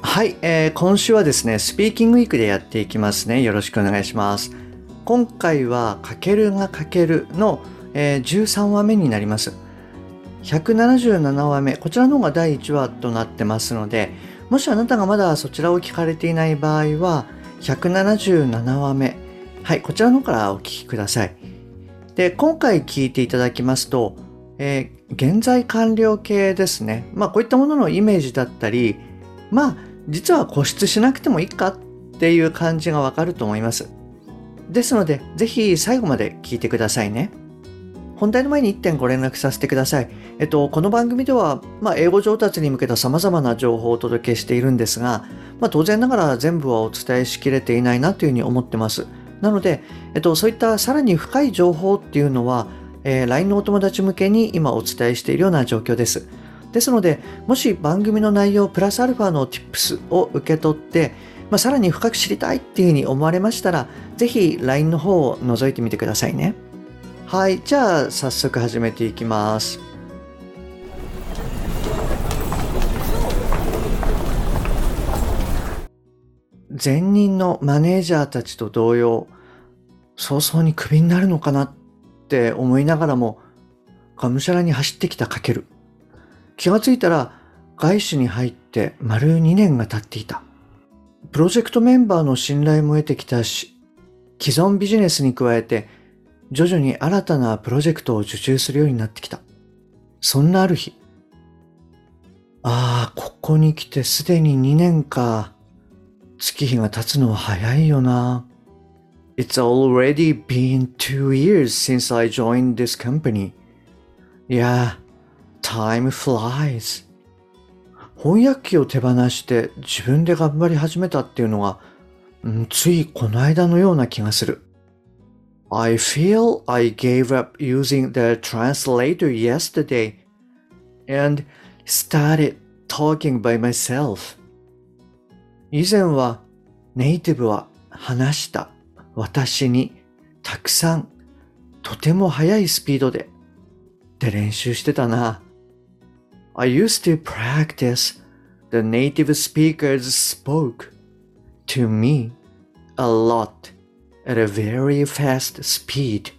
はい、えー、今週はですね、スピーキングウィークでやっていきますね。よろしくお願いします。今回は、かけるがかけるの、えー、13話目になります。177話目、こちらの方が第1話となってますので、もしあなたがまだそちらを聞かれていない場合は、177話目、はい、こちらの方からお聞きください。で、今回聞いていただきますと、えー、現在完了形ですね。まあ、こういったもののイメージだったり、まあ、実は固執しなくてもいいかっていう感じがわかると思います。ですので、ぜひ最後まで聞いてくださいね。本題の前に1点ご連絡させてください。えっと、この番組では、まあ、英語上達に向けた様々な情報をお届けしているんですが、まあ、当然ながら全部はお伝えしきれていないなというふうに思ってます。なので、えっと、そういったさらに深い情報っていうのは、えー、LINE のお友達向けに今お伝えしているような状況です。ですので、もし番組の内容プラスアルファの tips を受け取って、まあ、さらに深く知りたいっていうふうに思われましたら、ぜひ LINE の方を覗いてみてくださいね。はい、じゃあ早速始めていきます。前任のマネージャーたちと同様、早々にクビになるのかなって思いながらも、がむしゃらに走ってきたかける。気がついたら外資に入って丸2年が経っていた。プロジェクトメンバーの信頼も得てきたし、既存ビジネスに加えて徐々に新たなプロジェクトを受注するようになってきた。そんなある日。ああ、ここに来てすでに2年か。月日が経つのは早いよな。It's already been two years since I joined this company. Yeah, Time flies. 翻訳機を手放して自分で頑張り始めたっていうのが、うん、ついこの間のような気がする。I feel I gave up using the translator yesterday and started talking by myself. 以前はネイティブは話した私にたくさんとても速いスピードでで練習してたな。I used to practice the native speakers spoke to me a lot at a very fast speed.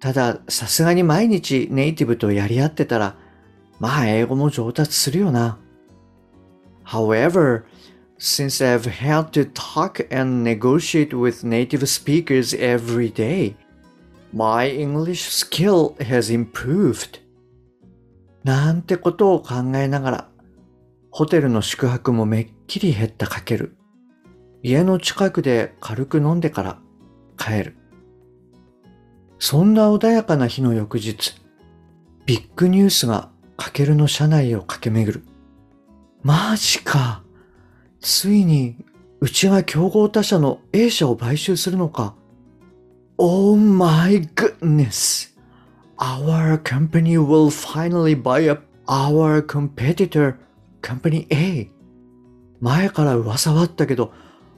ただ、さすがに毎日ネイティブとやり合ってたら、まあ英語も上達するよな。However, since I've had to talk and negotiate with native speakers every day, my English skill has improved. なんてことを考えながら、ホテルの宿泊もめっきり減ったかける。家の近くで軽く飲んでから帰る。そんな穏やかな日の翌日、ビッグニュースがかけるの車内を駆け巡る。マジか。ついに、うちが競合他社の A 社を買収するのか。Oh my goodness! Our company will finally buy up our competitor, Company A. 前から噂はあったけど、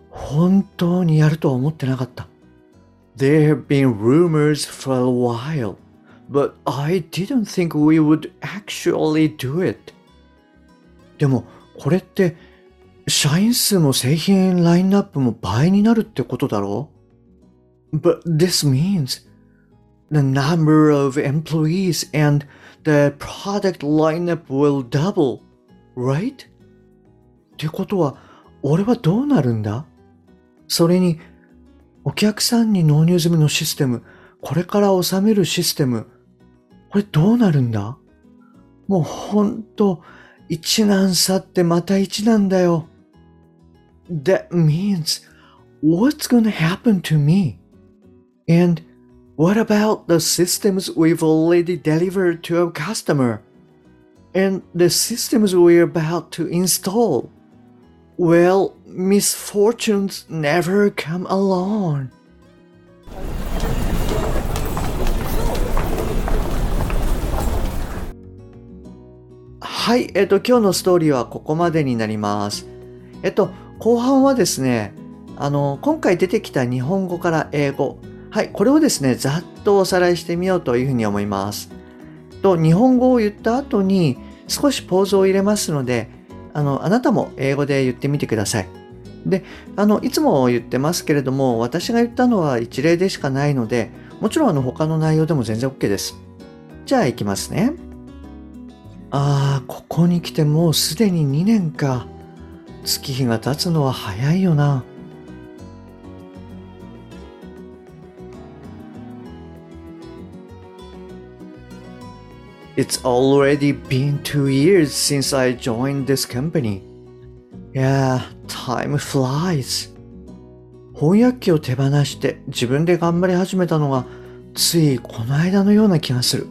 本当にやるとは思ってなかった。There have been rumors for a while, but I didn't think we would actually do it. でも、これって、社員数も製品ラインナップも倍になるってことだろ But this means the number of employees and the product lineup will double, right? ってことは、俺はどうなるんだそれに、お客さんに納入済みのシステム、これから収めるシステム、これどうなるんだもうほんと、一難去ってまた一難だよ。That means, what's gonna happen to me? And What about the systems we've already delivered to our customer? And the systems we're about to install? Well, misfortunes never come alone. はい、えっと、今日のストーリーはここまでになります。えっと、後半はですね、あの、今回出てきた日本語から英語。はい、これをですね、ざっとおさらいしてみようというふうに思います。と、日本語を言った後に少しポーズを入れますので、あの、あなたも英語で言ってみてください。で、あの、いつも言ってますけれども、私が言ったのは一例でしかないので、もちろんあの他の内容でも全然 OK です。じゃあ行きますね。ああ、ここに来てもうすでに2年か。月日が経つのは早いよな。It's already been two years since I joined this company. Yeah, time flies. 翻訳機を手放して自分で頑張り始めたのがついこの間のような気がする。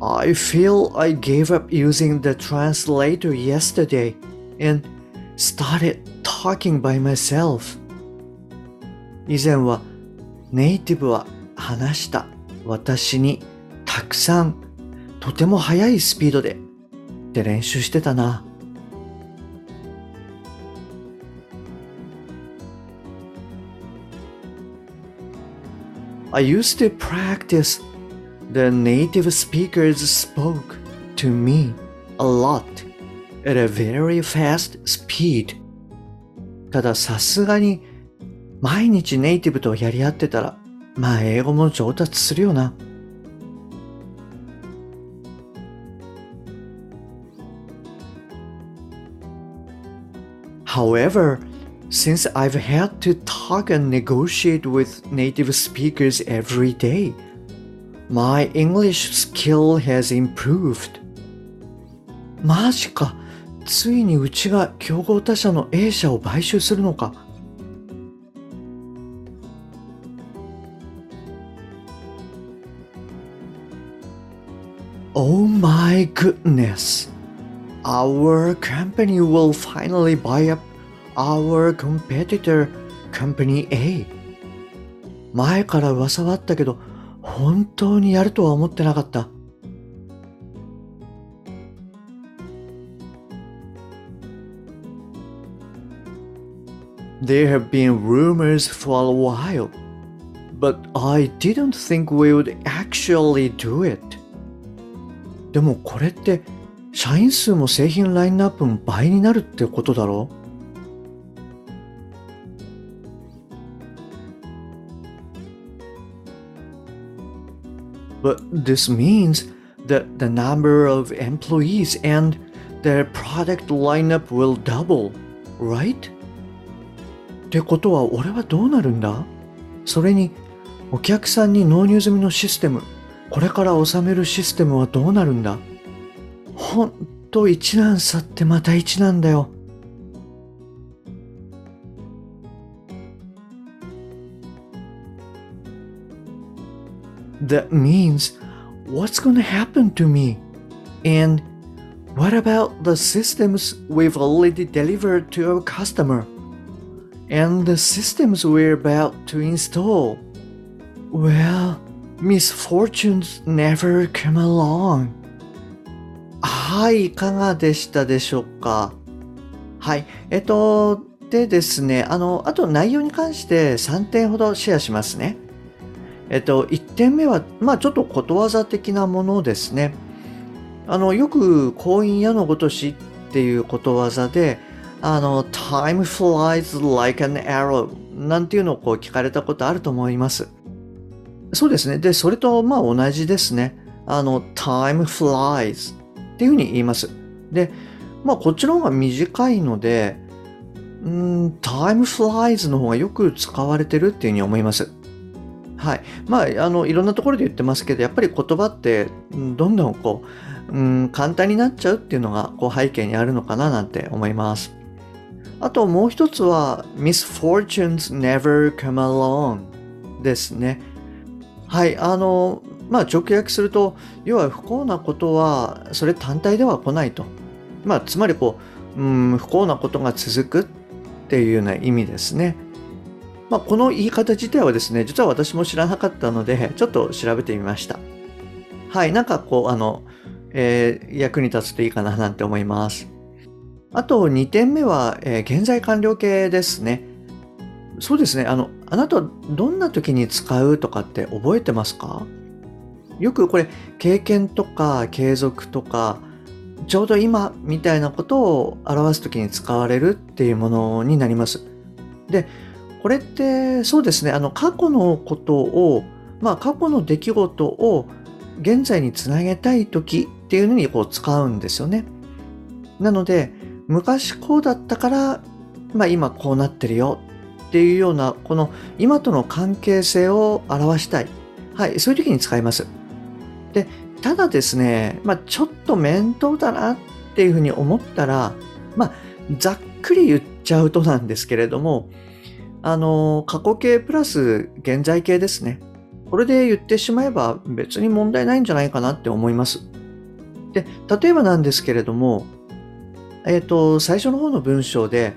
I feel I gave up using the translator yesterday and started talking by myself. 以前はネイティブは話した私にたくさんとても速いスピードでって練習してたな。I used to practice the native speakers spoke to me a lot at a very fast speed. たださすがに毎日ネイティブとやり合ってたら、まあ英語も上達するよな。However, since I've had to talk and negotiate with native speakers every day, my English skill has improved. マジか。ついにうちが競合他社の A 社を買収するのか。Oh my goodness! Our company will finally buy up our competitor, Company A. 前から噂はあったけど、本当にやるとは思ってなかった。There have been rumors for a while, but I didn't think we would actually do it. でもこれって社員数も製品ラインナップも倍になるってことだろ？うってことは俺はどうなるんだ？それにお客さんに納入済みのシステムこれから収めるシステムはどうなるんだほんと一難去ってまた一難だよ。That means what's gonna happen to me? And what about the systems we've already delivered to our customer? And the systems we're about to install? Well, misfortunes never come along. はい、いかがでしたでしょうか？はい。えっと、でですね、あの、あと内容に関して3点ほどシェアしますね。えっと、1点目は、まあちょっとことわざ的なものですね。あの、よく婚姻矢のごとしっていうことわざで、あの、time flies like an arrow なんていうのをこう聞かれたことあると思います。そうですね。で、それとまあ同じですね。あの、time flies っていうふうに言います。で、まあこっちの方が短いので、うん、time flies の方がよく使われてるっていうふうに思います。はい。まあ、あの、いろんなところで言ってますけど、やっぱり言葉って、どんどんこう、うん、簡単になっちゃうっていうのが、こう背景にあるのかななんて思います。あともう一つは、misfortunes never come along ですね。はい、あの、まあ直訳すると、要は不幸なことはそれ単体では来ないと。まあつまりこう、うん、不幸なことが続くっていうような意味ですね。まあこの言い方自体はですね、実は私も知らなかったので、ちょっと調べてみました。はい、なんかこう、あの、えー、役に立つといいかななんて思います。あと2点目は、えー、現在完了形ですね。そうですね。あの、あなたどんな時に使うとかって覚えてますか？よくこれ、経験とか継続とか、ちょうど今みたいなことを表す時に使われるっていうものになります。で、これってそうですね。あの、過去のことを、まあ過去の出来事を現在につなげたい時っていうのにこう使うんですよね。なので、昔こうだったから、まあ今こうなってるよっていうような、この今との関係性を表したい。はい、そういう時に使います。で、ただですね、まあちょっと面倒だなっていうふうに思ったら、まあざっくり言っちゃうとなんですけれども、あの、過去形プラス現在形ですね。これで言ってしまえば別に問題ないんじゃないかなって思います。で、例えばなんですけれども、えっ、と、最初の方の文章で、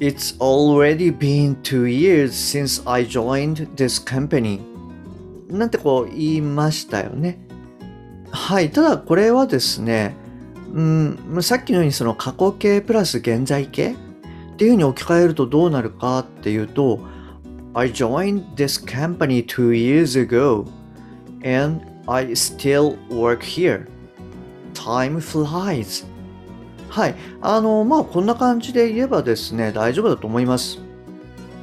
It's already been two years since I joined this company なんてこう言いましたよね。はい。ただこれはですね、うん、さっきのようにその過去形プラス現在形っていうふうに置き換えるとどうなるかっていうと、I joined this company two years ago and I still work here. Time flies. はい。あの、まあ、こんな感じで言えばですね、大丈夫だと思います。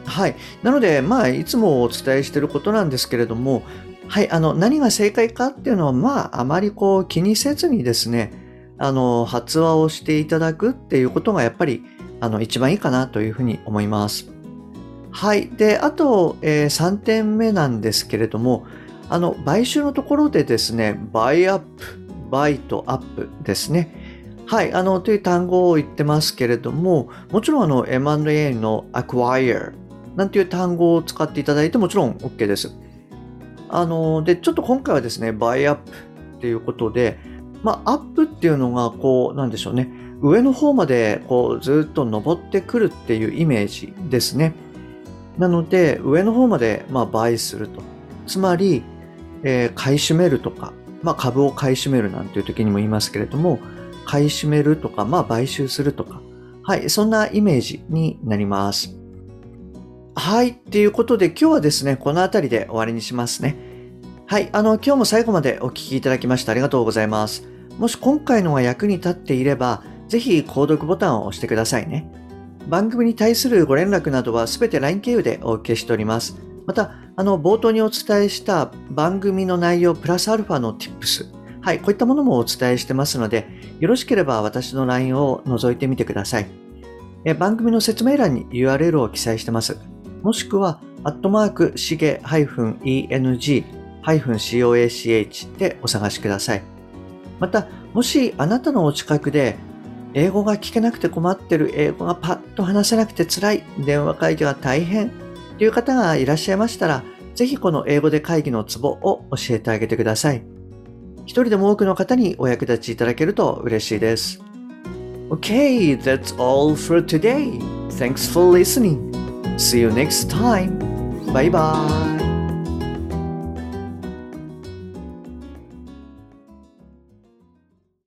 はい。なので、まあ、いつもお伝えしていることなんですけれども、はい。あの、何が正解かっていうのは、まあ、あまりこう気にせずにですね、あの、発話をしていただくっていうことがやっぱり、あの、一番いいかなというふうに思います。はい。で、あと、えー、3点目なんですけれども、あの、買収のところでですね、 buy up、bought up ですね。はい。あの、という単語を言ってますけれども、もちろんあの、M&A の acquire なんていう単語を使っていただいてもちろん OK です。あの、で、ちょっと今回はですね、バイアップっていうことで、まあ、アップっていうのが、こう、なんでしょうね。上の方まで、こう、ずっと登ってくるっていうイメージですね。なので、上の方まで、まあ、倍すると。つまり、えー、買い占めるとか、まあ、株を買い占めるなんていう時にも言いますけれども、買い占めるとか、まあ、買収するとか、はい、そんなイメージになります。はい、っていうことで今日はですね、この辺りで終わりにしますね。はい、あの、今日も最後までお聴きいただきましてありがとうございます。もし今回のが役に立っていれば、ぜひ購読ボタンを押してくださいね。番組に対するご連絡などはすべて LINE 経由でお受けしております。また、あの、冒頭にお伝えした番組の内容プラスアルファの Tips。はい、こういったものもお伝えしてますので、よろしければ私の LINE を覗いてみてください。え番組の説明欄に URL を記載してます。もしくは、アットマーク、しげ -eng-coach でお探しください。また、もしあなたのお近くで英語が聞けなくて困ってる、英語がパッと話せなくて辛い、電話会議が大変という方がいらっしゃいましたら、ぜひこの英語で会議のツボを教えてあげてください。一人でも多くの方にお役立ちいただけると嬉しいです。Okay, that's all for today. Thanks for listening. See you next time. Bye bye.